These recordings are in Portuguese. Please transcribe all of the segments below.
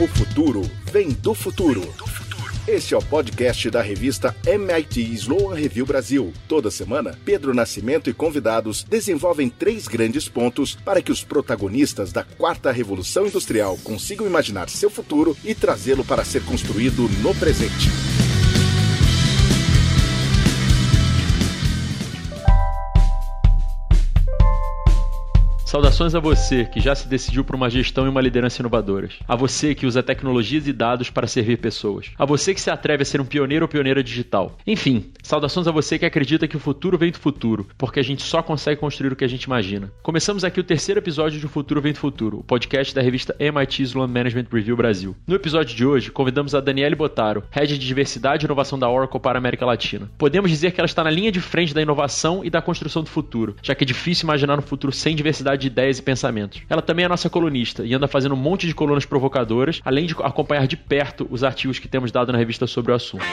O futuro vem do futuro. Este é o podcast da revista MIT Sloan Review Brasil. Toda semana, Pedro Nascimento e convidados desenvolvem três grandes pontos para que os protagonistas da quarta revolução industrial consigam imaginar seu futuro e trazê-lo para ser construído no presente. Saudações a você que já se decidiu por uma gestão e uma liderança inovadoras. A você que usa tecnologias e dados para servir pessoas. A você que se atreve a ser um pioneiro ou pioneira digital. Enfim, saudações a você que acredita que o futuro vem do futuro, porque a gente só consegue construir o que a gente imagina. Começamos aqui o terceiro episódio de O Futuro Vem do Futuro, o podcast da revista MIT Sloan Management Review Brasil. No episódio de hoje, convidamos a Daniele Botaro, Head de Diversidade e Inovação da Oracle para a América Latina. Podemos dizer que ela está na linha de frente da inovação e da construção do futuro, já que é difícil imaginar um futuro sem diversidade de ideias e pensamentos. Ela também é nossa colunista e anda fazendo um monte de colunas provocadoras, além de acompanhar de perto os artigos que temos dado na revista sobre o assunto.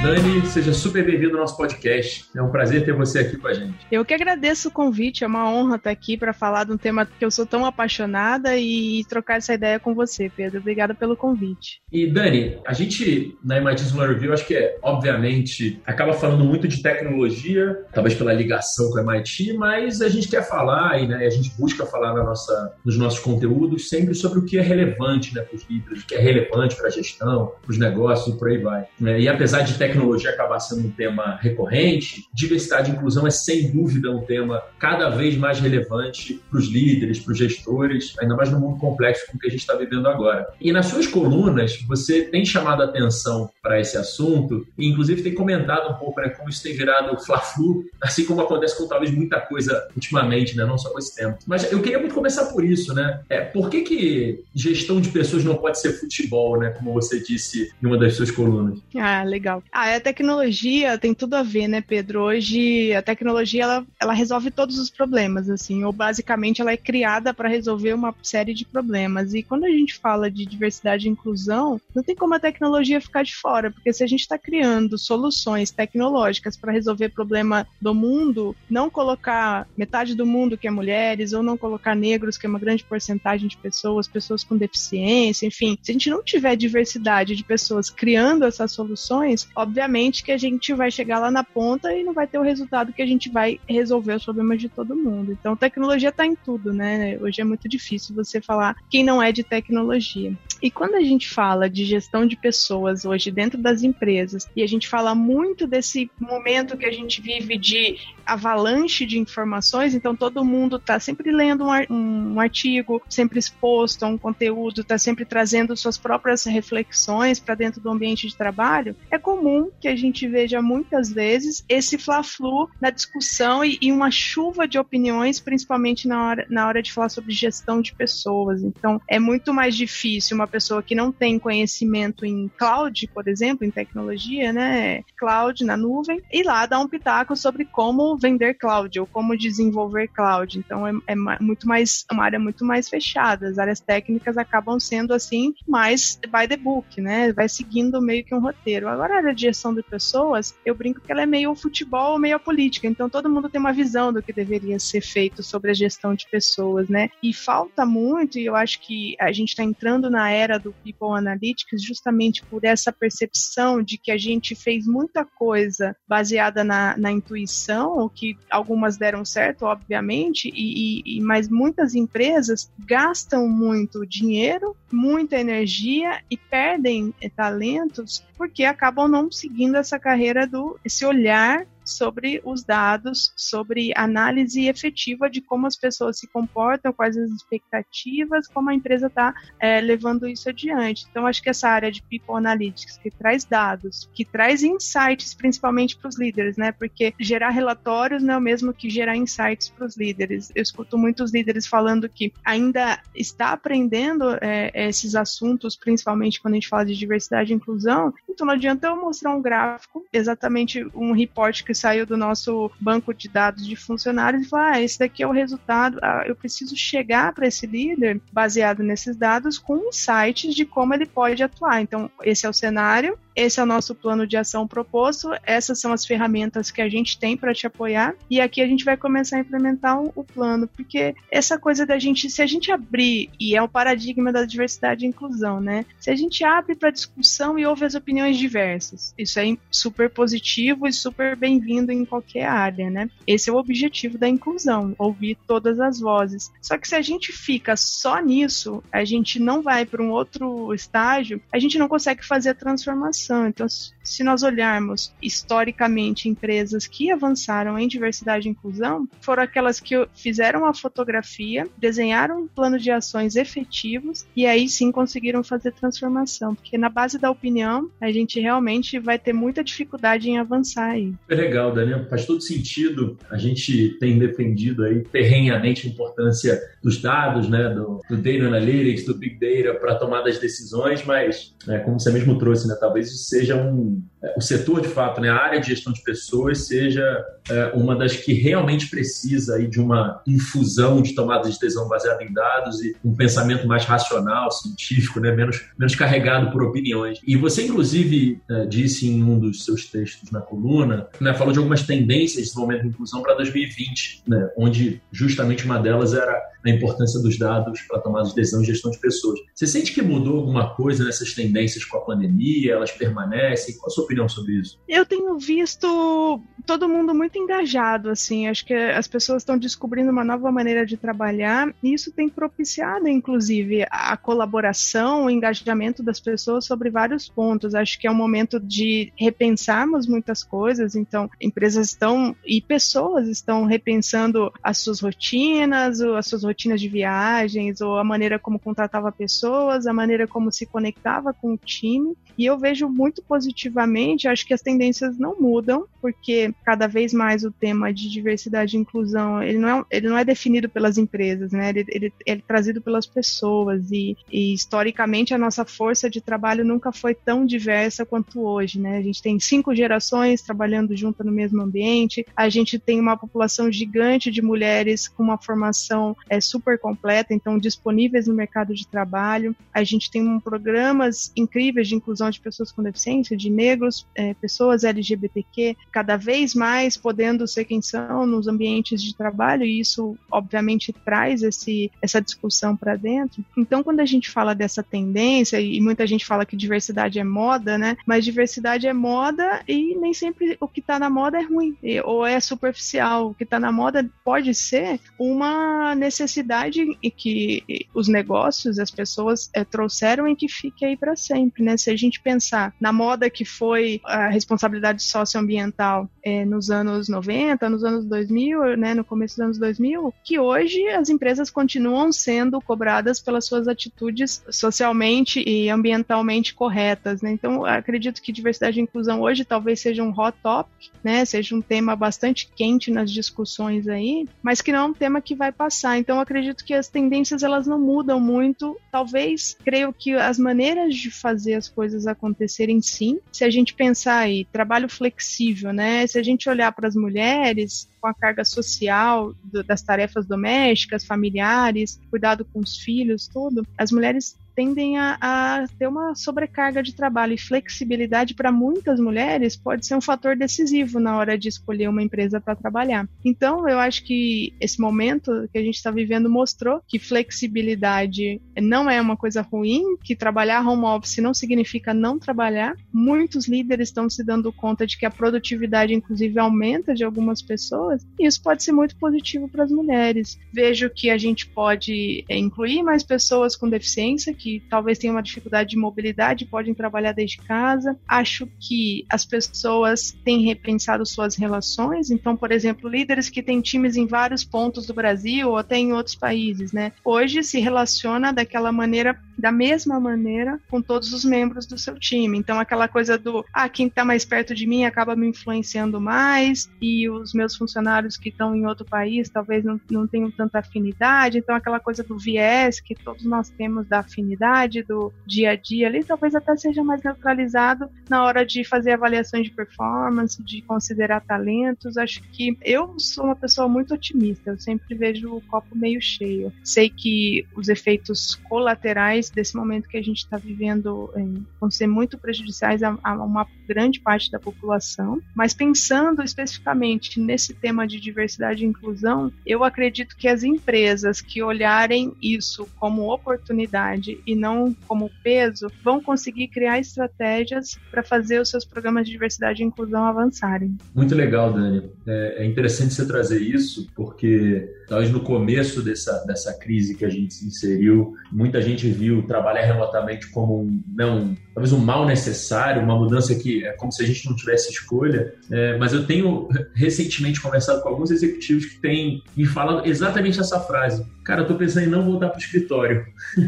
Dani, seja super bem-vindo ao nosso podcast. É um prazer ter você aqui com a gente. Eu que agradeço o convite, é uma honra estar aqui para falar de um tema que eu sou tão apaixonada e trocar essa ideia com você, Pedro. Obrigada pelo convite. E Dani, a gente na MIT Sloan Review, acho que é, obviamente, acaba falando muito de tecnologia, talvez pela ligação com a MIT, mas a gente quer falar e né, a gente busca falar na nossa, nos nossos conteúdos sempre sobre o que é relevante né, para os líderes, o que é relevante para a gestão, para os negócios e por aí vai. Né? E apesar de tecnologia acabar sendo um tema recorrente, diversidade e inclusão é sem dúvida um tema cada vez mais relevante para os líderes, para os gestores, ainda mais no mundo complexo com que a gente está vivendo agora. E nas suas colunas, você tem chamado a atenção para esse assunto e, inclusive, tem comentado um pouco né, como isso tem virado fla-flu, assim como acontece com talvez muita coisa ultimamente, né, não só com esse tema. Mas eu queria muito começar por isso, né? É, por que, que gestão de pessoas não pode ser futebol, né? Como você disse em uma das suas colunas. Ah, legal. Ah, a tecnologia tem tudo a ver, né, Pedro? Hoje a tecnologia ela, ela resolve todos os problemas, assim, ou basicamente ela é criada para resolver uma série de problemas. E quando a gente fala de diversidade e inclusão, não tem como a tecnologia ficar de fora, porque se a gente está criando soluções tecnológicas para resolver problema do mundo, não colocar metade do mundo que é mulheres, ou não colocar negros, que é uma grande porcentagem de pessoas, pessoas com deficiência, enfim, se a gente não tiver diversidade de pessoas criando essas soluções, obviamente que a gente vai chegar lá na ponta e não vai ter o resultado que a gente vai resolver os problemas de todo mundo. Então, tecnologia está em tudo, né? Hoje é muito difícil você falar quem não é de tecnologia. E quando a gente fala de gestão de pessoas hoje dentro das empresas, e a gente fala muito desse momento que a gente vive de avalanche de informações, então todo mundo está sempre lendo um, artigo, sempre exposto a um conteúdo, está sempre trazendo suas próprias reflexões para dentro do ambiente de trabalho, é comum que a gente veja muitas vezes esse fla-flu na discussão e, uma chuva de opiniões, principalmente na hora, na hora de falar sobre gestão de pessoas. Então, é muito mais difícil uma pessoa que não tem conhecimento em cloud, por exemplo, em tecnologia, né, cloud na nuvem, ir lá dar um pitaco sobre como vender cloud ou como desenvolver cloud. Então é, é muito mais uma área muito mais fechada. As áreas técnicas acabam sendo assim mais by the book, né? Vai seguindo meio que um roteiro. Agora a área de gestão de pessoas, eu brinco que ela é meio futebol, meio política. Então todo mundo tem uma visão do que deveria ser feito sobre a gestão de pessoas, né? E falta muito, e eu acho que a gente está entrando na do People Analytics justamente por essa percepção de que a gente fez muita coisa baseada na, na intuição, que algumas deram certo, obviamente, e, e, mas muitas empresas gastam muito dinheiro, muita energia e perdem eh, talentos porque acabam não seguindo essa carreira do esse olhar sobre os dados, sobre análise efetiva de como as pessoas se comportam, quais as expectativas, como a empresa está é, levando isso adiante. Então, acho que essa área de People Analytics, que traz dados, que traz insights, principalmente para os líderes, né? Porque gerar relatórios não é o mesmo que gerar insights para os líderes. Eu escuto muitos líderes falando que ainda está aprendendo é, esses assuntos, principalmente quando a gente fala de diversidade e inclusão, então não adianta eu mostrar um gráfico, exatamente um report que saiu do nosso banco de dados de funcionários e falar: ah, esse daqui é o resultado, ah, eu preciso chegar para esse líder, baseado nesses dados, com insights de como ele pode atuar. Então, esse é o cenário, esse é o nosso plano de ação proposto, essas são as ferramentas que a gente tem para te apoiar e aqui a gente vai começar a implementar o plano, porque essa coisa da gente, se a gente abrir, e é o paradigma da diversidade e inclusão, né? Se a gente abre para discussão e ouve as opiniões diversas, isso é super positivo e super bem-vindo em qualquer área, né? Esse é o objetivo da inclusão, ouvir todas as vozes. Só que se a gente fica só nisso, a gente não vai para um outro estágio, a gente não consegue fazer a transformação. Então, se nós olharmos historicamente empresas que avançaram em diversidade e inclusão, foram aquelas que fizeram a fotografia, desenharam um plano de ações efetivos e aí sim conseguiram fazer transformação. Porque na base da opinião, a gente realmente vai ter muita dificuldade em avançar aí. É legal, Daniel. Faz todo sentido. A gente tem defendido aí terrenhamente a importância dos dados, né, do, do Data Analytics, do Big Data para tomar das decisões, mas, né, como você mesmo trouxe, né, talvez seja um, o setor de fato, né, a área de gestão de pessoas seja é, uma das que realmente precisa aí de uma infusão de tomada de decisão baseada em dados e um pensamento mais racional, científico, né, menos, menos carregado por opiniões. E você, inclusive, é, disse em um dos seus textos na coluna, né, falou de algumas tendências de desenvolvimento de inclusão para 2020, né, onde justamente uma delas era a importância dos dados para tomada de decisão e gestão de pessoas. Você sente que mudou alguma coisa nessas tendências com a pandemia? Elas permanecem? Qual a sua opinião sobre isso? Eu tenho visto todo mundo muito engajado, assim. Acho que as pessoas estão descobrindo uma nova maneira de trabalhar e isso tem propiciado, inclusive, a colaboração, o engajamento das pessoas sobre vários pontos. Acho que é um momento de repensarmos muitas coisas. Então, empresas estão e pessoas estão repensando as suas rotinas, as suas rotinas de viagens, ou a maneira como contratava pessoas, a maneira como se conectava com o time. E eu vejo muito positivamente, acho que as tendências não mudam, porque cada vez mais o tema de diversidade e inclusão, ele não é, ele não é definido pelas empresas, né? Ele, ele, ele é trazido pelas pessoas e, e, historicamente a nossa força de trabalho nunca foi tão diversa quanto hoje, né? A gente tem cinco gerações trabalhando junto no mesmo ambiente, a gente tem uma população gigante de mulheres com uma formação é, super completa, então disponíveis no mercado de trabalho, a gente tem um, programas incríveis de inclusão de pessoas com deficiência, de negros, é, pessoas LGBTQ, cada vez mais podendo ser quem são nos ambientes de trabalho, e isso, obviamente, traz esse, essa discussão para dentro. Então, quando a gente fala dessa tendência, e muita gente fala que diversidade é moda, né? Mas diversidade é moda e nem sempre o que está na moda é ruim, ou é superficial. O que está na moda pode ser uma necessidade que os negócios, as pessoas é, trouxeram e que fique aí para sempre, né? Se a gente pensar na moda que foi a responsabilidade socioambiental é, nos anos 90, nos anos 2000, né, no começo dos anos 2000, que hoje as empresas continuam sendo cobradas pelas suas atitudes socialmente e ambientalmente corretas, né? Então, acredito que diversidade e inclusão hoje talvez seja um hot topic, né? Seja um tema bastante quente nas discussões aí, mas que não é um tema que vai passar. Então, acredito que as tendências elas não mudam muito. Talvez, creio que as maneiras de fazer as coisas acontecerem sim. Se a gente pensar aí, trabalho flexível, né? Se a gente olhar para as mulheres com a carga social do, das tarefas domésticas, familiares, cuidado com os filhos, tudo, as mulheres tendem a, a, ter uma sobrecarga de trabalho e flexibilidade para muitas mulheres pode ser um fator decisivo na hora de escolher uma empresa para trabalhar. Então, eu acho que esse momento que a gente está vivendo mostrou que flexibilidade não é uma coisa ruim, que trabalhar home office não significa não trabalhar. Muitos líderes estão se dando conta de que a produtividade, inclusive, aumenta de algumas pessoas, e isso pode ser muito positivo para as mulheres. Vejo que a gente pode é, incluir mais pessoas com deficiência, que que talvez tenham uma dificuldade de mobilidade podem trabalhar desde casa. Acho que as pessoas têm repensado suas relações. Então, por exemplo, líderes que têm times em vários pontos do Brasil ou até em outros países, né? Hoje se relaciona daquela maneira, da mesma maneira, com todos os membros do seu time. Então, aquela coisa do, ah, quem está mais perto de mim acaba me influenciando mais e os meus funcionários que estão em outro país talvez não, não tenham tanta afinidade. Então, aquela coisa do viés que todos nós temos da afinidade do dia a dia ali, talvez até seja mais neutralizado na hora de fazer avaliações de performance, de considerar talentos. Acho que eu sou uma pessoa muito otimista, eu sempre vejo o copo meio cheio. Sei que os efeitos colaterais desse, momento que a gente está vivendo é, vão ser muito prejudiciais a, a, uma grande parte da população. Mas pensando especificamente nesse tema de diversidade e inclusão, eu acredito que as empresas que olharem isso como oportunidade e não como peso vão conseguir criar estratégias para fazer os seus programas de diversidade e inclusão avançarem. Muito legal, Dani. É, é interessante você trazer isso, porque talvez no começo dessa, dessa crise que a gente se inseriu, muita gente viu trabalhar remotamente como um, não, talvez um mal necessário, uma mudança que é como se a gente não tivesse escolha. É, mas eu tenho recentemente conversado com alguns executivos que têm me falado exatamente essa frase. Cara, eu tô pensando em não voltar para o escritório.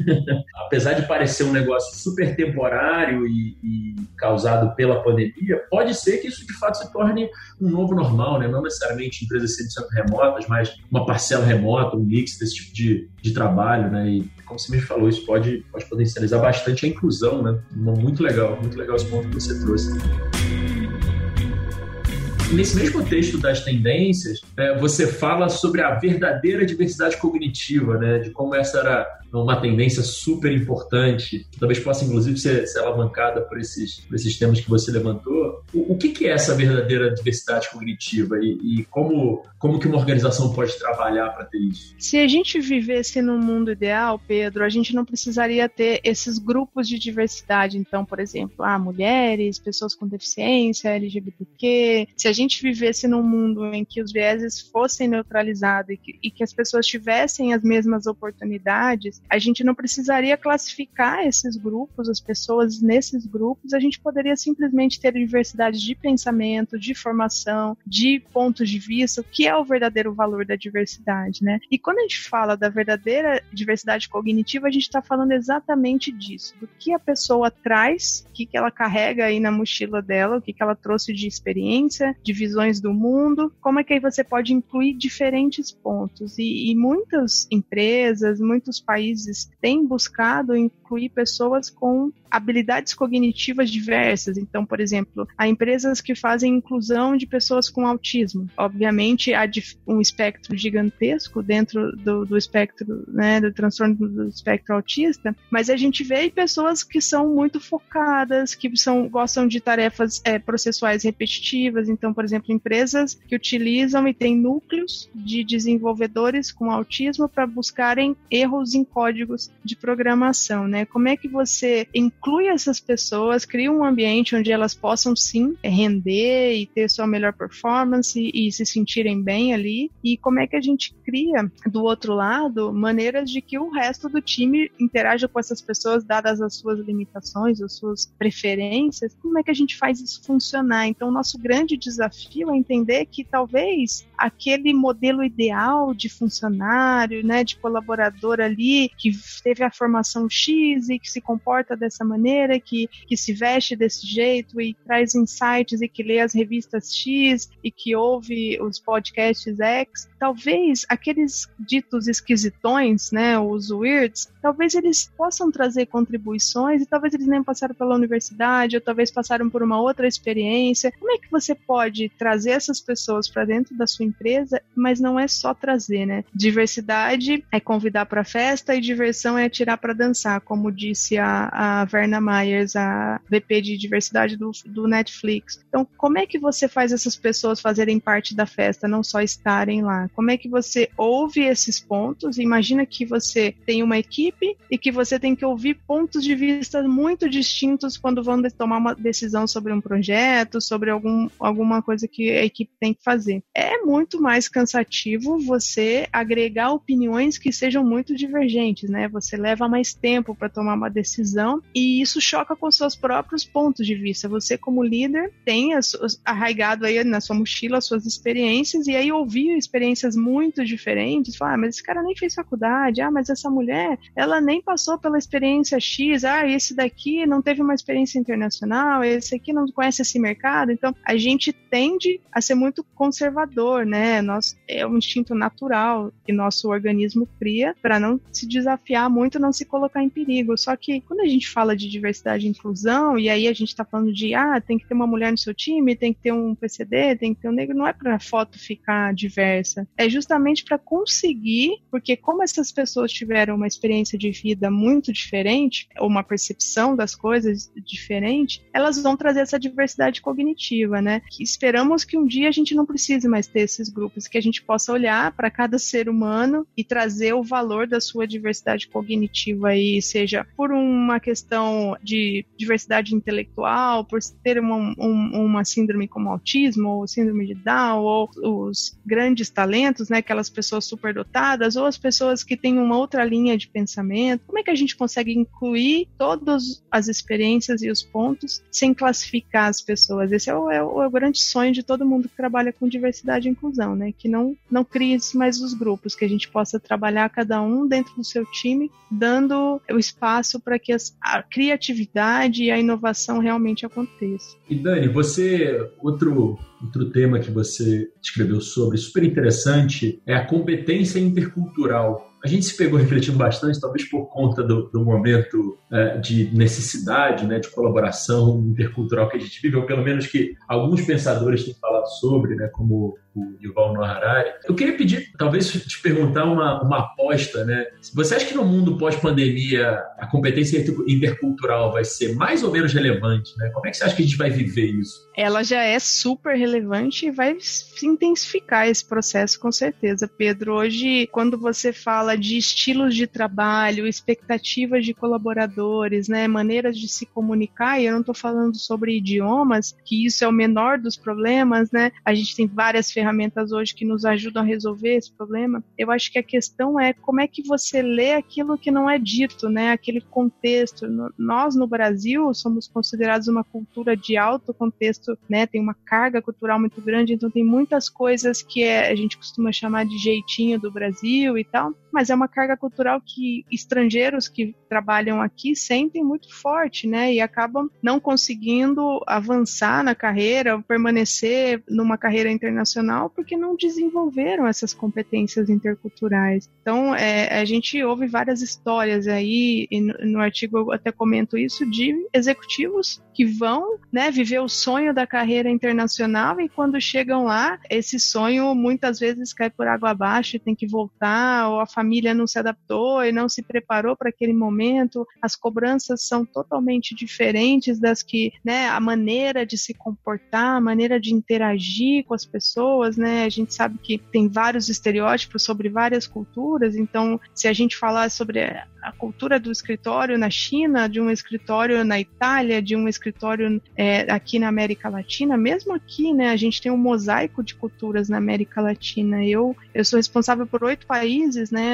Apesar de parecer um negócio super temporário e, e, causado pela pandemia, pode ser que isso de fato se torne um novo normal, né? Não necessariamente empresas 100% remotas, mas uma parcela remota, um mix desse tipo de, de trabalho, né? E como você me falou, isso pode, pode potencializar bastante a inclusão, né? Muito legal, muito legal esse ponto que você trouxe nesse mesmo texto das tendências, é, você fala sobre a verdadeira diversidade cognitiva, né? De como essa era uma tendência super importante, que talvez possa inclusive ser, ser alavancada por esses, por esses temas que você levantou. O, o que, que, é essa verdadeira diversidade cognitiva e, e, como, como que uma organização pode trabalhar para ter isso? Se a gente vivesse num mundo ideal, Pedro, a gente não precisaria ter esses grupos de diversidade. Então, por exemplo, ah, mulheres, pessoas com deficiência, LGBTQ. Se a gente vivesse num mundo em que os vieses fossem neutralizados e que, e que as pessoas tivessem as mesmas oportunidades, a gente não precisaria classificar esses grupos, as pessoas nesses grupos, a gente poderia simplesmente ter diversidade de pensamento, de formação, de pontos de vista, o que é o verdadeiro valor da diversidade, né? E quando a gente fala da verdadeira diversidade cognitiva, a gente está falando exatamente disso, do que a pessoa traz, o que, que ela carrega aí na mochila dela, o que, que ela trouxe de experiência, de visões do mundo, como é que aí você pode incluir diferentes pontos. E, e muitas empresas, muitos países países têm buscado incluir pessoas com habilidades cognitivas diversas. Então, por exemplo, há empresas que fazem inclusão de pessoas com autismo. Obviamente, há um espectro gigantesco dentro do, do espectro, né, do transtorno do espectro autista, mas a gente vê pessoas que são muito focadas, que são, gostam de tarefas é, processuais repetitivas. Então, por exemplo, empresas que utilizam e têm núcleos de desenvolvedores com autismo para buscarem erros em códigos de programação, né? Como é que você inclui essas pessoas, cria um ambiente onde elas possam sim render e ter sua melhor performance e, e se sentirem bem ali? E como é que a gente cria do outro lado maneiras de que o resto do time interaja com essas pessoas dadas as suas limitações, as suas preferências? Como é que a gente faz isso funcionar? Então, o nosso grande desafio é entender que talvez aquele modelo ideal de funcionário, né, de colaborador ali que teve a formação X e que se comporta dessa maneira, que, que se veste desse jeito e traz insights e que lê as revistas X e que ouve os podcasts X, talvez aqueles ditos esquisitões, né, os weirds, talvez eles possam trazer contribuições e talvez eles nem passaram pela universidade ou talvez passaram por uma outra experiência. Como é que você pode trazer essas pessoas para dentro da sua empresa, mas não é só trazer, né? Diversidade é convidar para festa diversão é tirar para dançar, como disse a, a Verna Myers, a VP de diversidade do, do Netflix. Então, como é que você faz essas pessoas fazerem parte da festa, não só estarem lá? Como é que você ouve esses pontos? Imagina que você tem uma equipe e que você tem que ouvir pontos de vista muito distintos quando vão tomar uma decisão sobre um projeto, sobre algum, alguma coisa que a equipe tem que fazer. É muito mais cansativo você agregar opiniões que sejam muito divergentes né? Você leva mais tempo para tomar uma decisão e isso choca com seus próprios pontos de vista. Você, como líder, tem arraigado aí na sua mochila as suas experiências e aí ouvir experiências muito diferentes. Falar, ah, mas esse cara nem fez faculdade. Ah, mas essa mulher, ela nem passou pela experiência X. Ah, esse daqui não teve uma experiência internacional. Esse aqui não conhece esse mercado. Então, a gente tende a ser muito conservador, né? Nós, é um instinto natural que nosso organismo cria para não se desafiar muito, não se colocar em perigo. Só que quando a gente fala de diversidade e inclusão, e aí a gente está falando de, ah, tem que ter uma mulher no seu time, tem que ter um PCD, tem que ter um negro, não é para a foto ficar diversa. É justamente para conseguir, porque como essas pessoas tiveram uma experiência de vida muito diferente, ou uma percepção das coisas diferente, elas vão trazer essa diversidade cognitiva, né? Que esperamos que um dia a gente não precise mais ter esses grupos, que a gente possa olhar para cada ser humano e trazer o valor da sua diversidade cognitiva aí, seja por uma questão de diversidade intelectual, por ter uma, um, uma síndrome como autismo, ou síndrome de Down, ou os grandes talentos, né? Aquelas pessoas superdotadas, ou as pessoas que têm uma outra linha de pensamento. Como é que a gente consegue incluir todas as experiências e os pontos sem classificar as pessoas? Esse é o, é o, é o grande sonho de todo mundo que trabalha com diversidade e inclusão, né? Que não, não crie mais os grupos, que a gente possa trabalhar cada um dentro do seu time, dando o espaço para que a criatividade e a inovação realmente aconteçam. E Dani, você, outro outro tema que você escreveu sobre, super interessante, é a competência intercultural a gente se pegou refletindo bastante, talvez por conta do, do momento é, de necessidade, né, de colaboração intercultural que a gente vive, ou pelo menos que alguns pensadores têm falado sobre, né, como o Yuval Noah Harari. Eu queria pedir, talvez te perguntar uma, uma aposta, né? Você acha que no mundo pós-pandemia a competência intercultural vai ser mais ou menos relevante, né? Como é que você acha que a gente vai viver isso? Ela já é super relevante e vai se intensificar esse processo com certeza, Pedro. Hoje, quando você fala fala de estilos de trabalho, expectativas de colaboradores, né, maneiras de se comunicar, e eu não estou falando sobre idiomas, que isso é o menor dos problemas, né? A gente tem várias ferramentas hoje que nos ajudam a resolver esse problema. Eu acho que a questão é como é que você lê aquilo que não é dito, né? Aquele contexto. Nós no Brasil somos considerados uma cultura de alto contexto, né? Tem uma carga cultural muito grande, então tem muitas coisas que é, a gente costuma chamar de jeitinho do Brasil e tal, mas é uma carga cultural que estrangeiros que trabalham aqui sentem muito forte, né? E acabam não conseguindo avançar na carreira, permanecer numa carreira internacional porque não desenvolveram essas competências interculturais. Então, é, a gente ouve várias histórias aí, e no, no artigo eu até comento isso, de executivos que vão né, viver o sonho da carreira internacional e quando chegam lá, esse sonho muitas vezes cai por água abaixo e tem que voltar, ou a família não se adaptou e não se preparou para aquele momento, as cobranças são totalmente diferentes das que, né, a maneira de se comportar, a maneira de interagir com as pessoas, né, a gente sabe que tem vários estereótipos sobre várias culturas, então se a gente falar sobre a cultura do escritório na China, de um escritório na Itália, de um escritório é, aqui na América Latina, mesmo aqui, né, a gente tem um mosaico de culturas na América Latina. Eu, eu sou responsável por oito países, né,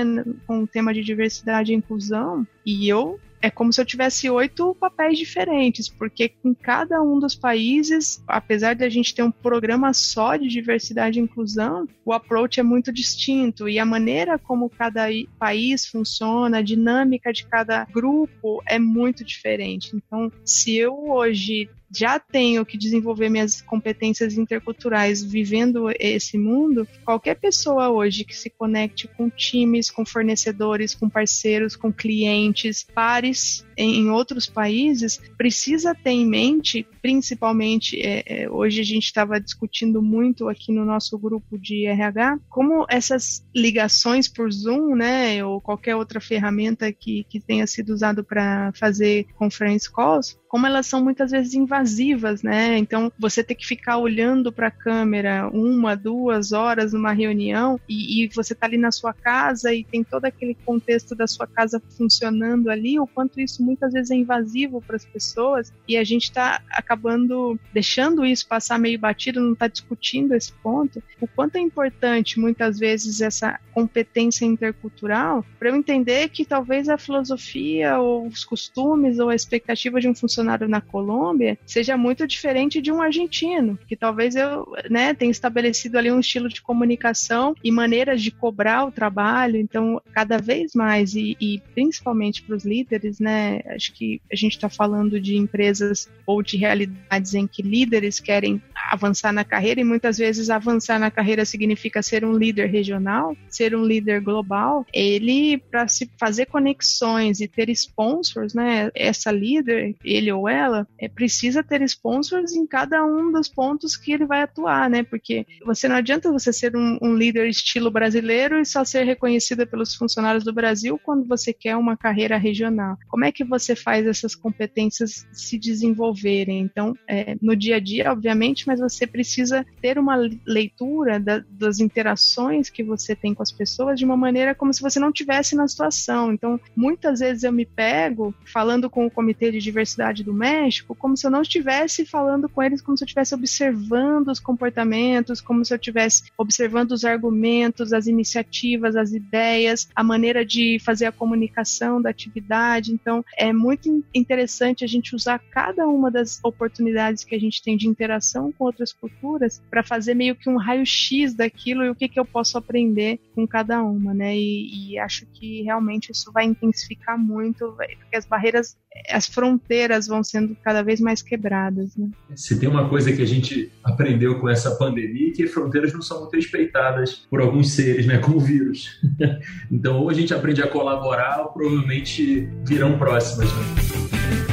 com o tema de diversidade e inclusão, e eu é como se eu tivesse oito papéis diferentes, porque em cada um dos países, apesar de a gente ter um programa só de diversidade e inclusão, o approach é muito distinto e a maneira como cada país funciona, a dinâmica de cada grupo é muito diferente. Então, se eu hoje já tenho que desenvolver minhas competências interculturais vivendo esse mundo, qualquer pessoa hoje que se conecte com times, com fornecedores, com parceiros, com clientes, pares em, outros países, precisa ter em mente, principalmente, é, é, hoje a gente estava discutindo muito aqui no nosso grupo de RH, como essas ligações por Zoom, né, ou qualquer outra ferramenta que, que tenha sido usado para fazer conference calls, como elas são muitas vezes invasivas, né? Então você tem que ficar olhando para a câmera uma, duas horas numa reunião e, e você está ali na sua casa e tem todo aquele contexto da sua casa funcionando ali, o quanto isso muitas vezes é invasivo para as pessoas e a gente está acabando deixando isso passar meio batido, não está discutindo esse ponto. O quanto é importante muitas vezes essa competência intercultural para eu entender que talvez a filosofia ou os costumes ou a expectativa de um funcionário funcionário na Colômbia seja muito diferente de um argentino, que talvez eu né, tenha estabelecido ali um estilo de comunicação e maneiras de cobrar o trabalho. Então, cada vez mais, e, e principalmente para os líderes, né, acho que a gente está falando de empresas ou de realidades em que líderes querem avançar na carreira e muitas vezes avançar na carreira significa ser um líder regional, ser um líder global. Ele, para se fazer conexões e ter sponsors, né, essa líder, ele ou ela, é, precisa ter sponsors em cada um dos pontos que ele vai atuar, né, porque você não adianta você ser um, um líder estilo brasileiro e só ser reconhecida pelos funcionários do Brasil quando você quer uma carreira regional. Como é que você faz essas competências se desenvolverem? Então, é, no dia a dia, obviamente, mas você precisa ter uma leitura da, das interações que você tem com as pessoas de uma maneira como se você não tivesse na situação. Então, muitas vezes eu me pego falando com o Comitê de Diversidade do México como se eu não estivesse falando com eles, como se eu estivesse observando os comportamentos, como se eu estivesse observando os argumentos, as iniciativas, as ideias, a maneira de fazer a comunicação da atividade. Então, é muito interessante a gente usar cada uma das oportunidades que a gente tem de interação com outras culturas para fazer meio que um raio-x daquilo e o que, que eu posso aprender com cada uma, né? E, e acho que realmente isso vai intensificar muito, porque as barreiras, as fronteiras vão sendo cada vez mais quebradas, né? Se tem uma coisa que a gente aprendeu com essa pandemia, que fronteiras não são muito respeitadas por alguns seres, né? Como o vírus. então, ou a gente aprende a colaborar, ou provavelmente virão próximas, né?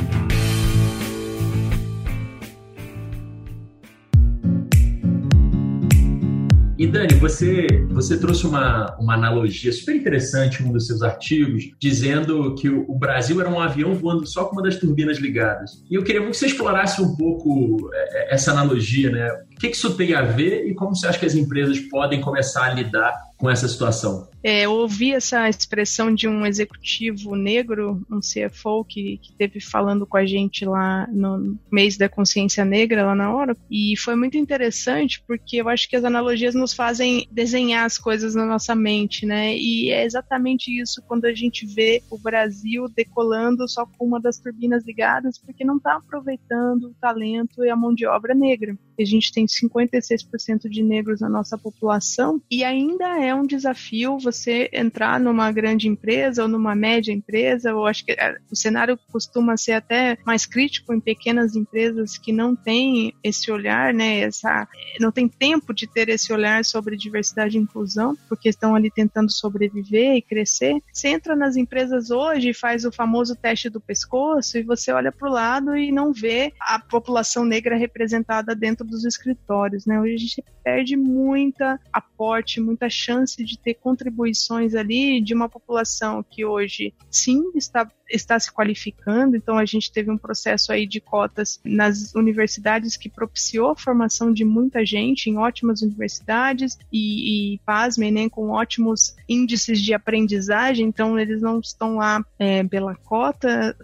E Dani, você, você trouxe uma, uma analogia super interessante em um dos seus artigos, dizendo que o, Brasil era um avião voando só com uma das turbinas ligadas. E eu queria que você explorasse um pouco é, é, essa analogia, né? O que, que isso tem a ver e como você acha que as empresas podem começar a lidar com essa situação? É, eu ouvi essa expressão de um executivo negro, um CFO, que, que teve falando com a gente lá no mês da consciência negra, lá na hora, e foi muito interessante porque eu acho que as analogias nos fazem desenhar as coisas na nossa mente, né? E é exatamente isso quando a gente vê o Brasil decolando só com uma das turbinas ligadas, porque não está aproveitando o talento e a mão de obra negra. A gente tem 56% de negros na nossa população e ainda é um desafio você entrar numa grande empresa ou numa média empresa, eu acho que é, o cenário costuma ser até mais crítico em pequenas empresas que não têm esse olhar, né, essa, não tem tempo de ter esse olhar sobre diversidade e inclusão, porque estão ali tentando sobreviver e crescer. Você entra nas empresas hoje e faz o famoso teste do pescoço e você olha para o lado e não vê a população negra representada dentro dos escritórios, né? Hoje a gente perde muita aporte, muita chance de ter contribuições ali de uma população que hoje sim está está se qualificando, então a gente teve um processo aí de cotas nas universidades que propiciou a formação de muita gente em ótimas universidades e, e pasmem, né, com ótimos índices de aprendizagem, então eles não estão lá é, pela cota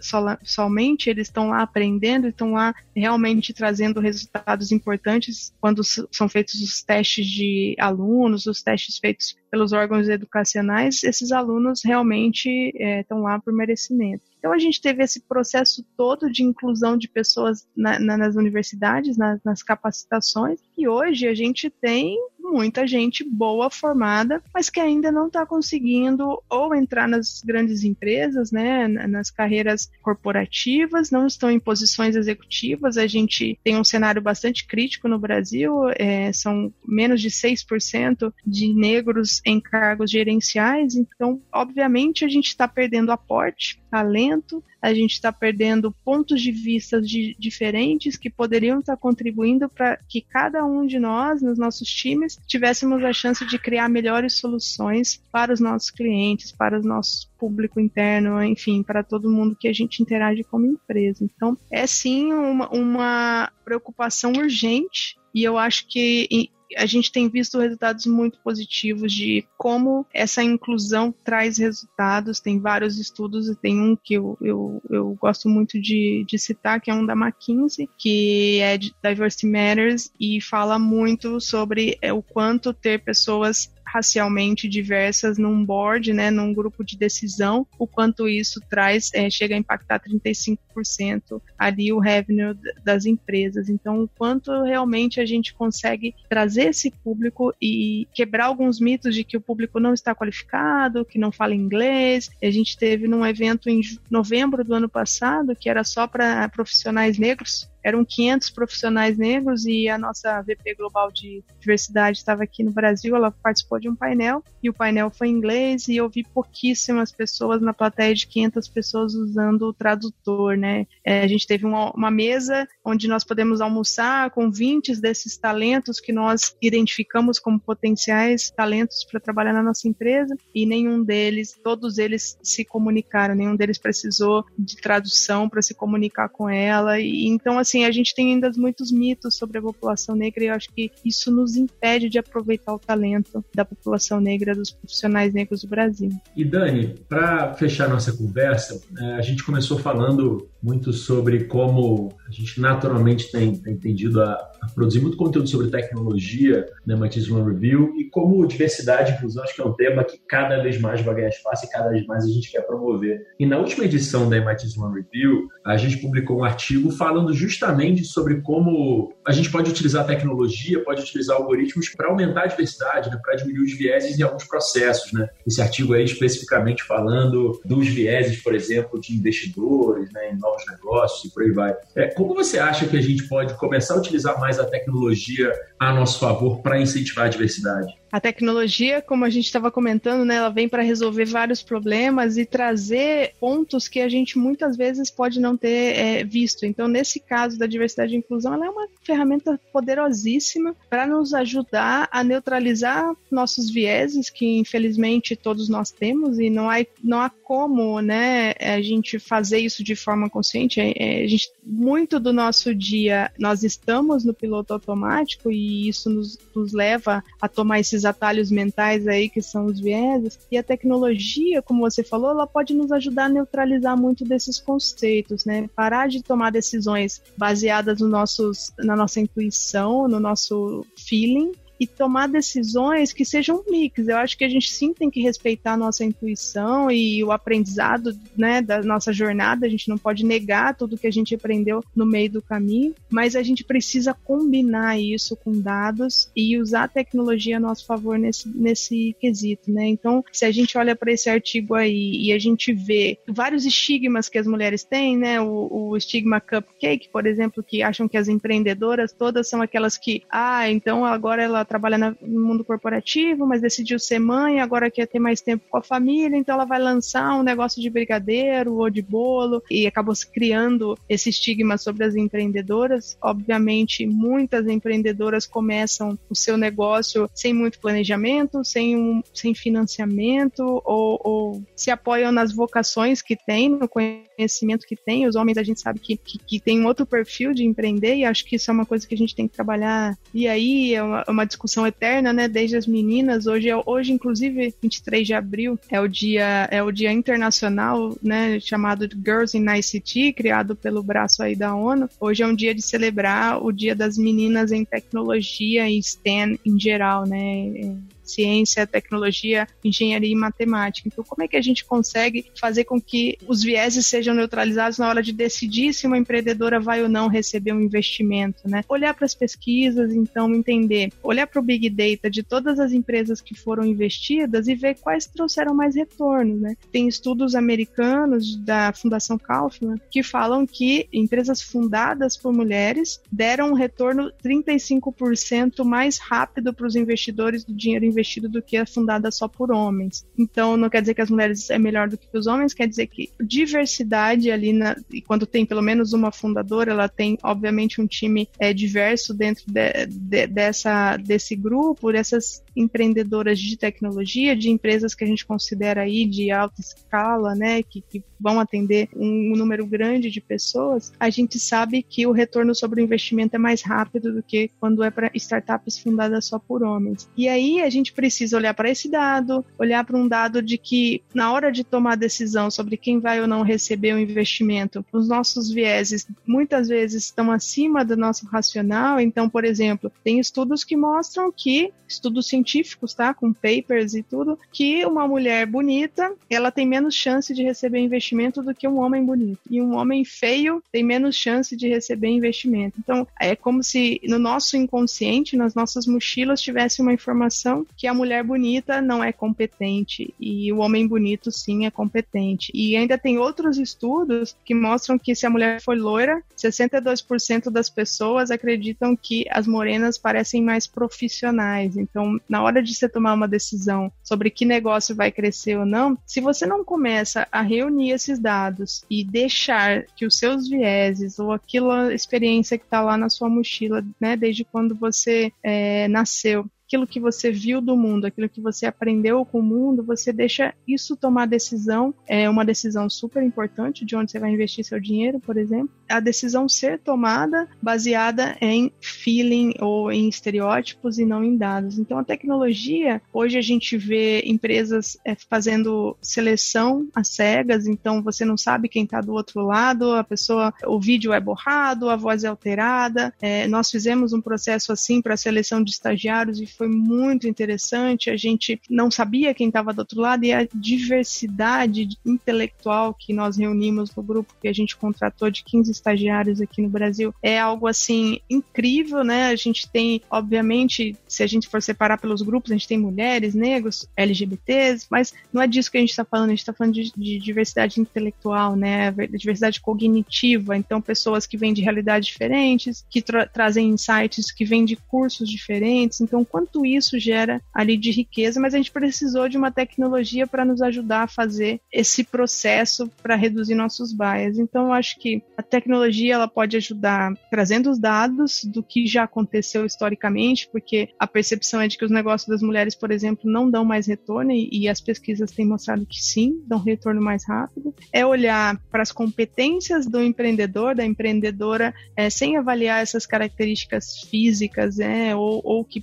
somente, eles estão lá aprendendo, estão lá realmente trazendo resultados importantes quando são feitos os testes de alunos, os testes feitos pelos órgãos educacionais, esses alunos realmente estão é, lá por merecimento. Então a gente teve esse processo todo de inclusão de pessoas na, na, nas universidades, na, nas capacitações, e hoje a gente tem muita gente boa formada, mas que ainda não está conseguindo ou entrar nas grandes empresas, né, nas carreiras corporativas, não estão em posições executivas. A gente tem um cenário bastante crítico no Brasil, é, são menos de 6% de negros em cargos gerenciais, então, obviamente, a gente está perdendo aporte, talento, a gente está perdendo pontos de vista de, diferentes que poderiam estar tá contribuindo para que cada um de nós, nos nossos times, tivéssemos a chance de criar melhores soluções para os nossos clientes, para o nosso público interno, enfim, para todo mundo que a gente interage como empresa. Então, é sim uma, uma preocupação urgente e eu acho que a gente tem visto resultados muito positivos de como essa inclusão traz resultados. Tem vários estudos, e tem um que eu, eu, eu gosto muito de, de citar, que é um da McKinsey, que é de Diversity Matters, e fala muito sobre o quanto ter pessoas racialmente diversas num board, né, num grupo de decisão, o quanto isso traz, é, chega a impactar 35% ali o revenue das empresas. Então, o quanto realmente a gente consegue trazer esse público e quebrar alguns mitos de que o público não está qualificado, que não fala inglês. A gente teve num evento em novembro do ano passado que era só para profissionais negros eram 500 profissionais negros e a nossa VP Global de Diversidade estava aqui no Brasil, ela participou de um painel e o painel foi em inglês e eu vi pouquíssimas pessoas na plateia de 500 pessoas usando o tradutor, né? É, a gente teve uma, uma, mesa onde nós podemos almoçar com 20 desses talentos que nós identificamos como potenciais talentos para trabalhar na nossa empresa e nenhum deles, todos eles se comunicaram, nenhum deles precisou de tradução para se comunicar com ela. E então assim assim, a gente tem ainda muitos mitos sobre a população negra e eu acho que isso nos impede de aproveitar o talento da população negra, dos profissionais negros do Brasil. E Dani, para fechar nossa conversa, é, a gente começou falando muito sobre como a gente naturalmente tem, tem tendido a, a, produzir muito conteúdo sobre tecnologia na MIT Sloan Review e como diversidade e inclusão acho que é um tema que cada vez mais vai ganhar espaço e cada vez mais a gente quer promover. E na última edição da MIT Sloan Review, a gente publicou um artigo falando justamente sobre como a gente pode utilizar tecnologia, pode utilizar algoritmos para aumentar a diversidade, né, para diminuir os vieses em alguns processos. Né? Esse artigo aí especificamente falando dos vieses, por exemplo, de investidores, né, em novos negócios e por aí vai. É, como você acha que a gente pode começar a utilizar mais a tecnologia a nosso favor para incentivar a diversidade? A tecnologia, como a gente estava comentando, né, ela vem para resolver vários problemas e trazer pontos que a gente muitas vezes pode não ter é, visto. Então, nesse caso da diversidade e inclusão, ela é uma ferramenta poderosíssima para nos ajudar a neutralizar nossos vieses, que infelizmente todos nós temos, e não há, não há como né, a gente fazer isso de forma consciente. É, é, gente, muito do nosso dia nós estamos no piloto automático e isso nos, nos leva a tomar esses esses atalhos mentais aí que são os vieses. E a tecnologia, como você falou, ela pode nos ajudar a neutralizar muito desses conceitos, né? Parar de tomar decisões baseadas no nossos, na nossa intuição, no nosso feeling e tomar decisões que sejam um mix. Eu acho que a gente sim tem que respeitar a nossa intuição e o aprendizado né, da nossa jornada. A gente não pode negar tudo que a gente aprendeu no meio do caminho, mas a gente precisa combinar isso com dados e usar a tecnologia a nosso favor nesse, nesse quesito. Né? Então, se a gente olha para esse artigo aí e a gente vê vários estigmas que as mulheres têm, né? O, o estigma cupcake, por exemplo, que acham que as empreendedoras todas são aquelas que, ah, então agora ela trabalha no mundo corporativo, mas decidiu ser mãe, agora quer ter mais tempo com a família, então ela vai lançar um negócio de brigadeiro ou de bolo e acabou se criando esse estigma sobre as empreendedoras. Obviamente, muitas empreendedoras começam o seu negócio sem muito planejamento, sem, um, sem financiamento ou, ou se apoiam nas vocações que têm, no conhecimento que têm. Os homens a gente sabe que, que, que tem um outro perfil de empreender e acho que isso é uma coisa que a gente tem que trabalhar. E aí é uma, uma discussão eterna, né? Desde as meninas. Hoje, é, hoje inclusive, 23 de abril é o dia é o dia internacional, né? Chamado Girls in ICT, criado pelo braço aí da ONU. Hoje é um dia de celebrar o Dia das Meninas em Tecnologia e STEM em geral, né? Ciência, tecnologia, engenharia e matemática. Então, como é que a gente consegue fazer com que os vieses sejam neutralizados na hora de decidir se uma empreendedora vai ou não receber um investimento, né? Olhar para as pesquisas, então entender, olhar para o big data de todas as empresas que foram investidas e ver quais trouxeram mais retorno, né? Tem estudos americanos da Fundação Kaufman que falam que empresas fundadas por mulheres deram um retorno 35% mais rápido para os investidores do dinheiro investido investido do que a fundada só por homens. Então, não quer dizer que as mulheres é melhor do que os homens, quer dizer que diversidade ali, na, e quando tem pelo menos uma fundadora, ela tem, obviamente, um time é, diverso dentro de, de, dessa, desse grupo, dessas empreendedoras de tecnologia, de empresas que a gente considera aí de alta escala, né, que, que vão atender um, um número grande de pessoas, a gente sabe que o retorno sobre o investimento é mais rápido do que quando é para startups fundadas só por homens. E aí a gente precisa olhar para esse dado, olhar para um dado de que, na hora de tomar decisão sobre quem vai ou não receber o investimento, os nossos vieses muitas vezes estão acima do nosso racional. Então, por exemplo, tem estudos que mostram que, estudos científicos, científicos, tá? Com papers e tudo, que uma mulher bonita, ela tem menos chance de receber investimento do que um homem bonito. E um homem feio tem menos chance de receber investimento. Então, é como se no nosso inconsciente, nas nossas mochilas, tivesse uma informação que a mulher bonita não é competente e o homem bonito sim é competente. E ainda tem outros estudos que mostram que se a mulher for loira, 62% das pessoas acreditam que as morenas parecem mais profissionais. Então, na hora de você tomar uma decisão sobre que negócio vai crescer ou não, se você não começa a reunir esses dados e deixar que os seus vieses ou aquela experiência que está lá na sua mochila, né, desde quando você é, nasceu, aquilo que você viu do mundo, aquilo que você aprendeu com o mundo, você deixa isso tomar decisão, é uma decisão super importante de onde você vai investir seu dinheiro, por exemplo. A decisão ser tomada baseada em feeling ou em estereótipos e não em dados. Então, a tecnologia, hoje a gente vê empresas é, fazendo seleção às cegas, então você não sabe quem está do outro lado, a pessoa, o vídeo é borrado, a voz é alterada. É, nós fizemos um processo assim para a seleção de estagiários e foi muito interessante. A gente não sabia quem estava do outro lado e a diversidade intelectual que nós reunimos no grupo que a gente contratou de 15 estagiários aqui no Brasil é algo assim incrível, né? A gente tem, obviamente, se a gente for separar pelos grupos, a gente tem mulheres, negros, LGBTs, mas não é disso que a gente está falando, a gente está falando de, de, diversidade intelectual, né? Diversidade cognitiva, então pessoas que vêm de realidades diferentes, que tra trazem insights, que vêm de cursos diferentes. Então, quanto quanto isso gera ali de riqueza, mas a gente precisou de uma tecnologia para nos ajudar a fazer esse processo para reduzir nossos bias. Então, eu acho que a tecnologia ela pode ajudar trazendo os dados do que já aconteceu historicamente, porque a percepção é de que os negócios das mulheres, por exemplo, não dão mais retorno e, as pesquisas têm mostrado que sim, dão retorno mais rápido. É olhar para as competências do empreendedor, da empreendedora, é, sem avaliar essas características físicas, é, ou, ou que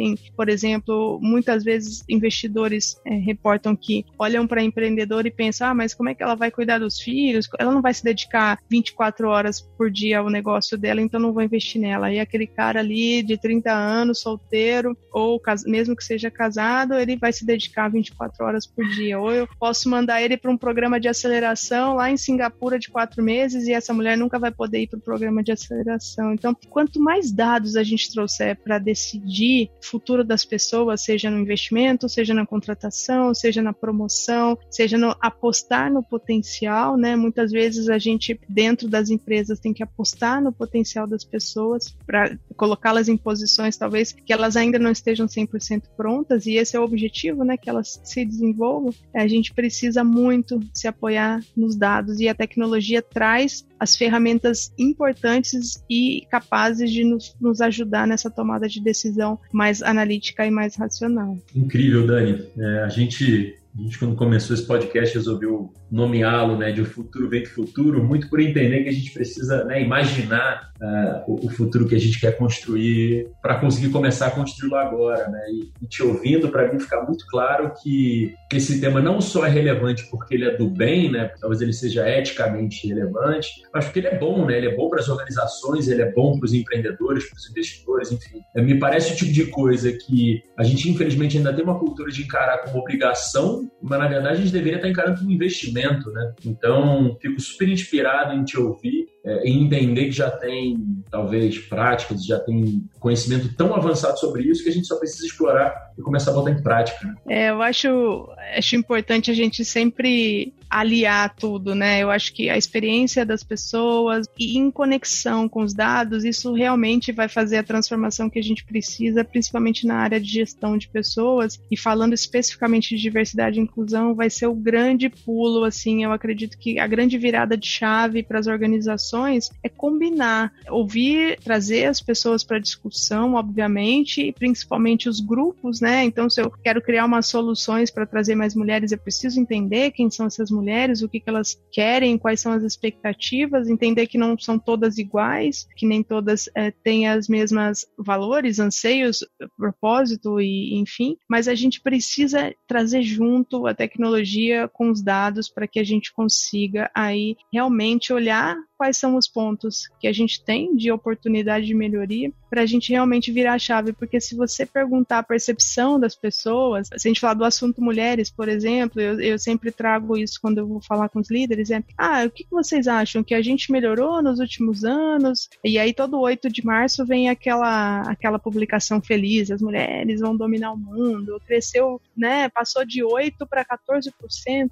podem por exemplo, muitas vezes investidores é, reportam que olham para empreendedor e pensam, ah, mas como é que ela vai cuidar dos filhos? Ela não vai se dedicar 24 horas por dia ao negócio dela, então não vou investir nela. E aquele cara ali de 30 anos, solteiro, ou mesmo que seja casado, ele vai se dedicar 24 horas por dia. Ou eu posso mandar ele para um programa de aceleração lá em Singapura de quatro meses e essa mulher nunca vai poder ir para o programa de aceleração. Então, quanto mais dados a gente trouxer para decidir futuro das pessoas, seja no investimento, seja na contratação, seja na promoção, seja no apostar no potencial, né? Muitas vezes a gente dentro das empresas tem que apostar no potencial das pessoas para colocá-las em posições talvez que elas ainda não estejam 100% prontas e esse é o objetivo, né, que elas se desenvolvam. A gente precisa muito se apoiar nos dados e a tecnologia traz as ferramentas importantes e capazes de nos, nos ajudar nessa tomada de decisão mais analítica e mais racional. Incrível, Dani. É, a gente a gente, quando começou esse podcast, resolveu nomeá-lo né, de O Futuro Vem do Futuro, muito por entender que a gente precisa né, imaginar uh, o, futuro que a gente quer construir para conseguir começar a construí-lo agora. Né? E, e te ouvindo, para mim ficar muito claro que esse tema não só é relevante porque ele é do bem, né, talvez ele seja eticamente relevante, mas porque ele é bom, né? ele é bom para as organizações, ele é bom para os empreendedores, para os investidores, enfim. É, me parece o tipo de coisa que a gente, infelizmente, ainda tem uma cultura de encarar como obrigação, mas na verdade a gente deveria estar encarando como investimento né? Então, fico super inspirado em te ouvir é, e entender que já tem, talvez, práticas, já tem conhecimento tão avançado sobre isso que a gente só precisa explorar e começar a botar em prática. Né? É, eu acho, acho importante a gente sempre aliar tudo, né? Eu acho que a experiência das pessoas e em conexão com os dados, isso realmente vai fazer a transformação que a gente precisa, principalmente na área de gestão de pessoas. E falando especificamente de diversidade e inclusão, vai ser o grande pulo, assim, eu acredito que a grande virada de chave para as organizações é combinar, ouvir, trazer as pessoas para discussão, obviamente, e principalmente os grupos, né? Então, se eu quero criar umas soluções para trazer mais mulheres, eu preciso entender quem são essas mulheres mulheres, o que, que elas querem, quais são as expectativas, entender que não são todas iguais, que nem todas é, têm as mesmas valores, anseios, propósito e enfim, mas a gente precisa trazer junto a tecnologia com os dados para que a gente consiga aí realmente olhar quais são os pontos que a gente tem de oportunidade de melhoria para a gente realmente virar a chave, porque se você perguntar a percepção das pessoas, se a gente falar do assunto mulheres, por exemplo, eu, eu sempre trago isso quando eu vou falar com os líderes, é, ah, o que, vocês acham? Que a gente melhorou nos últimos anos? E aí todo 8 de março vem aquela, aquela publicação feliz, as mulheres vão dominar o mundo, cresceu, né, passou de 8 para 14%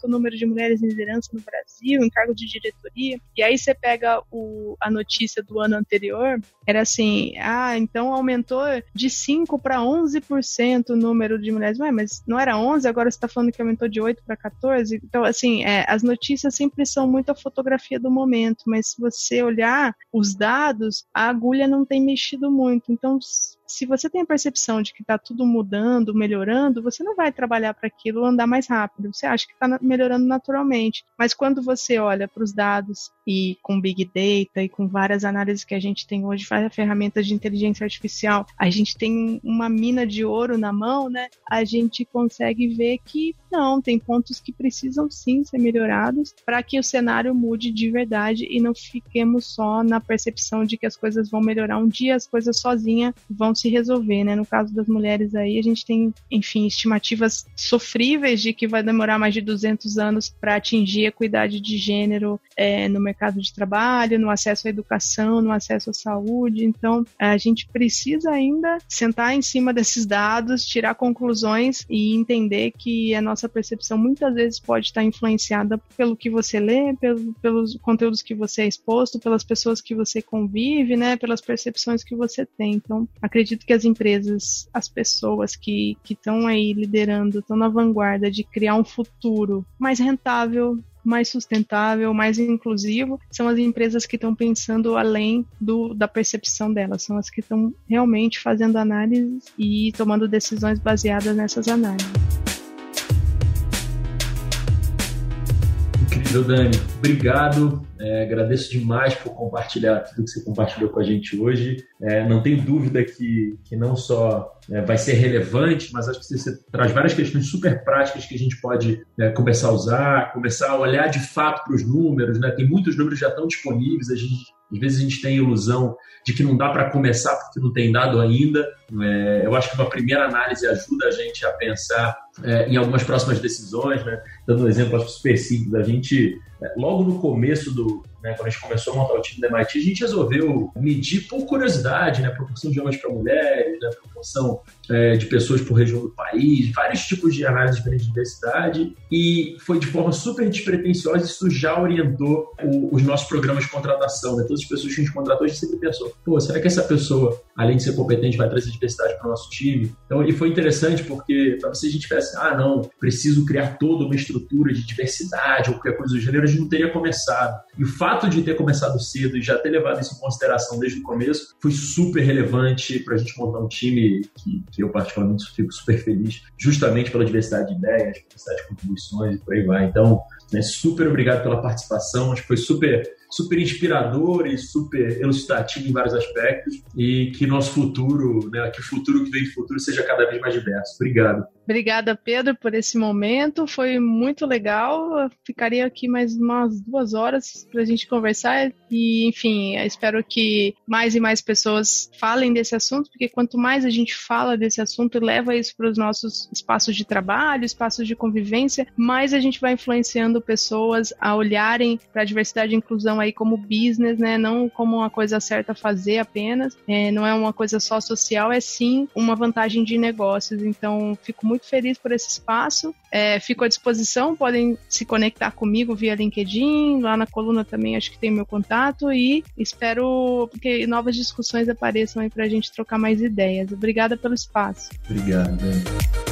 o número de mulheres em liderança no Brasil, em cargo de diretoria, e aí você pega o, a notícia do ano anterior, era assim, ah, então aumentou de 5 para 11% o número de mulheres. Ué, mas não era 11, agora você está falando que aumentou de 8 para 14? Então, assim, é, as notícias sempre são muito a fotografia do momento, mas se você olhar os dados, a agulha não tem mexido muito. Então, se você tem a percepção de que está tudo mudando, melhorando, você não vai trabalhar para aquilo andar mais rápido. Você acha que está melhorando naturalmente. Mas quando você olha para os dados e com Big Data e com várias análises que a gente tem hoje, várias ferramentas de inteligência artificial, a gente tem uma mina de ouro na mão, né? A gente consegue ver que não, tem pontos que precisam sim ser melhorados para que o cenário mude de verdade e não fiquemos só na percepção de que as coisas vão melhorar um dia, as coisas sozinhas vão se resolver, né? No caso das mulheres aí, a gente tem, enfim, estimativas sofríveis de que vai demorar mais de 200 anos para atingir a equidade de gênero é, no mercado de trabalho, no acesso à educação, no acesso à saúde. Então, a gente precisa ainda sentar em cima desses dados, tirar conclusões e entender que a nossa percepção muitas vezes pode estar influenciada pelo que você lê, pelo, pelos conteúdos que você é exposto, pelas pessoas que você convive, né, pelas percepções que você tem. Então, acredito acredito que as empresas, as pessoas que estão aí liderando, estão na vanguarda de criar um futuro mais rentável, mais sustentável, mais inclusivo, são as empresas que estão pensando além do, da percepção delas, são as que estão realmente fazendo análises e tomando decisões baseadas nessas análises. Incrível, Dani. Obrigado. É, agradeço demais por compartilhar tudo que você compartilhou com a gente hoje. É, não tenho dúvida que, que não só é, vai ser relevante, mas acho que você, você, traz várias questões super práticas que a gente pode é, começar a usar, começar a olhar de fato para os números. Né? Tem muitos números já estão disponíveis, a gente, às vezes a gente tem a ilusão de que não dá para começar porque não tem dado ainda. É, eu acho que uma primeira análise ajuda a gente a pensar é, em algumas próximas decisões, né? Dando um exemplo acho super simples, a gente logo no começo do, né, quando a gente começou a montar o time da MIT, a gente resolveu medir por curiosidade, né, proporção de homens para mulheres, né, proporção é, de pessoas por região do país, vários tipos de análise de diversidade. E foi de forma super despretensiosa isso já orientou o, os nossos programas de contratação, né, todas as pessoas que a gente contratou, a gente sempre pensou, pô, será que essa pessoa, além de ser competente, vai trazer diversidade para o nosso time? Então, e foi interessante porque talvez se a gente tivesse, ah, não, preciso criar toda uma estrutura de diversidade ou qualquer coisa do gênero, gente não teria começado. E o fato de ter começado cedo e já ter levado isso em consideração desde o começo foi super relevante para a gente montar um time que, que, eu particularmente fico super feliz, justamente pela diversidade de ideias, diversidade de contribuições e por aí vai. Então, né, super obrigado pela participação, acho que foi super super inspirador e super elucidativo em vários aspectos e que nosso futuro, né, que o futuro que vem do futuro seja cada vez mais diverso. Obrigado. Obrigada, Pedro, por esse momento. Foi muito legal. Eu ficaria aqui mais umas duas horas para a gente conversar. E, enfim, espero que mais e mais pessoas falem desse assunto, porque quanto mais a gente fala desse assunto e leva isso para os nossos espaços de trabalho, espaços de convivência, mais a gente vai influenciando pessoas a olharem para a diversidade e inclusão aí como business, né? Não como uma coisa certa a fazer apenas. É, não é uma coisa só social, é sim uma vantagem de negócios. Então, fico muito feliz por esse espaço. É, fico à disposição, podem se conectar comigo via LinkedIn, lá na coluna também acho que tem meu contato e espero que novas discussões apareçam aí para a gente trocar mais ideias. Obrigada pelo espaço. Obrigado.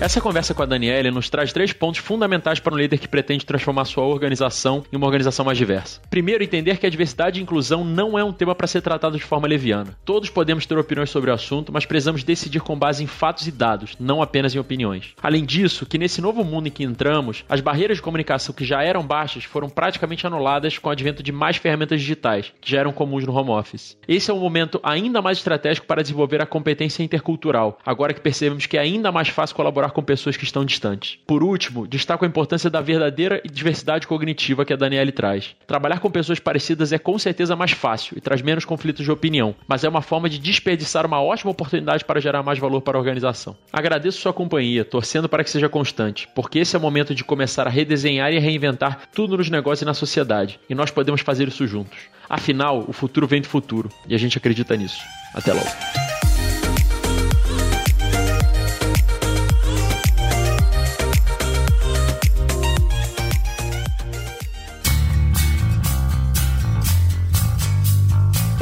Essa conversa com a Daniela nos traz três pontos fundamentais para um líder que pretende transformar sua organização em uma organização mais diversa. Primeiro, entender que a diversidade e inclusão não é um tema para ser tratado de forma leviana. Todos podemos ter opiniões sobre o assunto, mas precisamos decidir com base em fatos e dados, não apenas em opiniões. Além disso, que nesse novo mundo em que entramos, as barreiras de comunicação que já eram baixas foram praticamente anuladas com o advento de mais ferramentas digitais, que já eram comuns no home office. Esse é um momento ainda mais estratégico para desenvolver a competência intercultural, agora que percebemos que é ainda mais fácil colaborar colaborar com pessoas que estão distantes. Por último, destaco a importância da verdadeira diversidade cognitiva que a Daniele traz. Trabalhar com pessoas parecidas é com certeza mais fácil e traz menos conflitos de opinião, mas é uma forma de desperdiçar uma ótima oportunidade para gerar mais valor para a organização. Agradeço sua companhia, torcendo para que seja constante, porque esse é o momento de começar a redesenhar e reinventar tudo nos negócios e na sociedade, e nós podemos fazer isso juntos. Afinal, o futuro vem do futuro, e a gente acredita nisso. Até logo.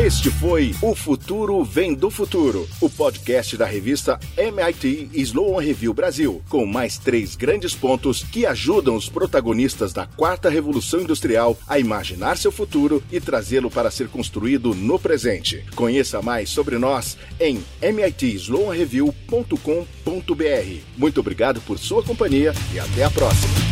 Este foi O Futuro Vem do Futuro, o podcast da revista MIT Sloan Review Brasil, com mais três grandes pontos que ajudam os protagonistas da quarta revolução industrial a imaginar seu futuro e trazê-lo para ser construído no presente. Conheça mais sobre nós em mitsloanreview.com.br. Muito obrigado por sua companhia e até a próxima.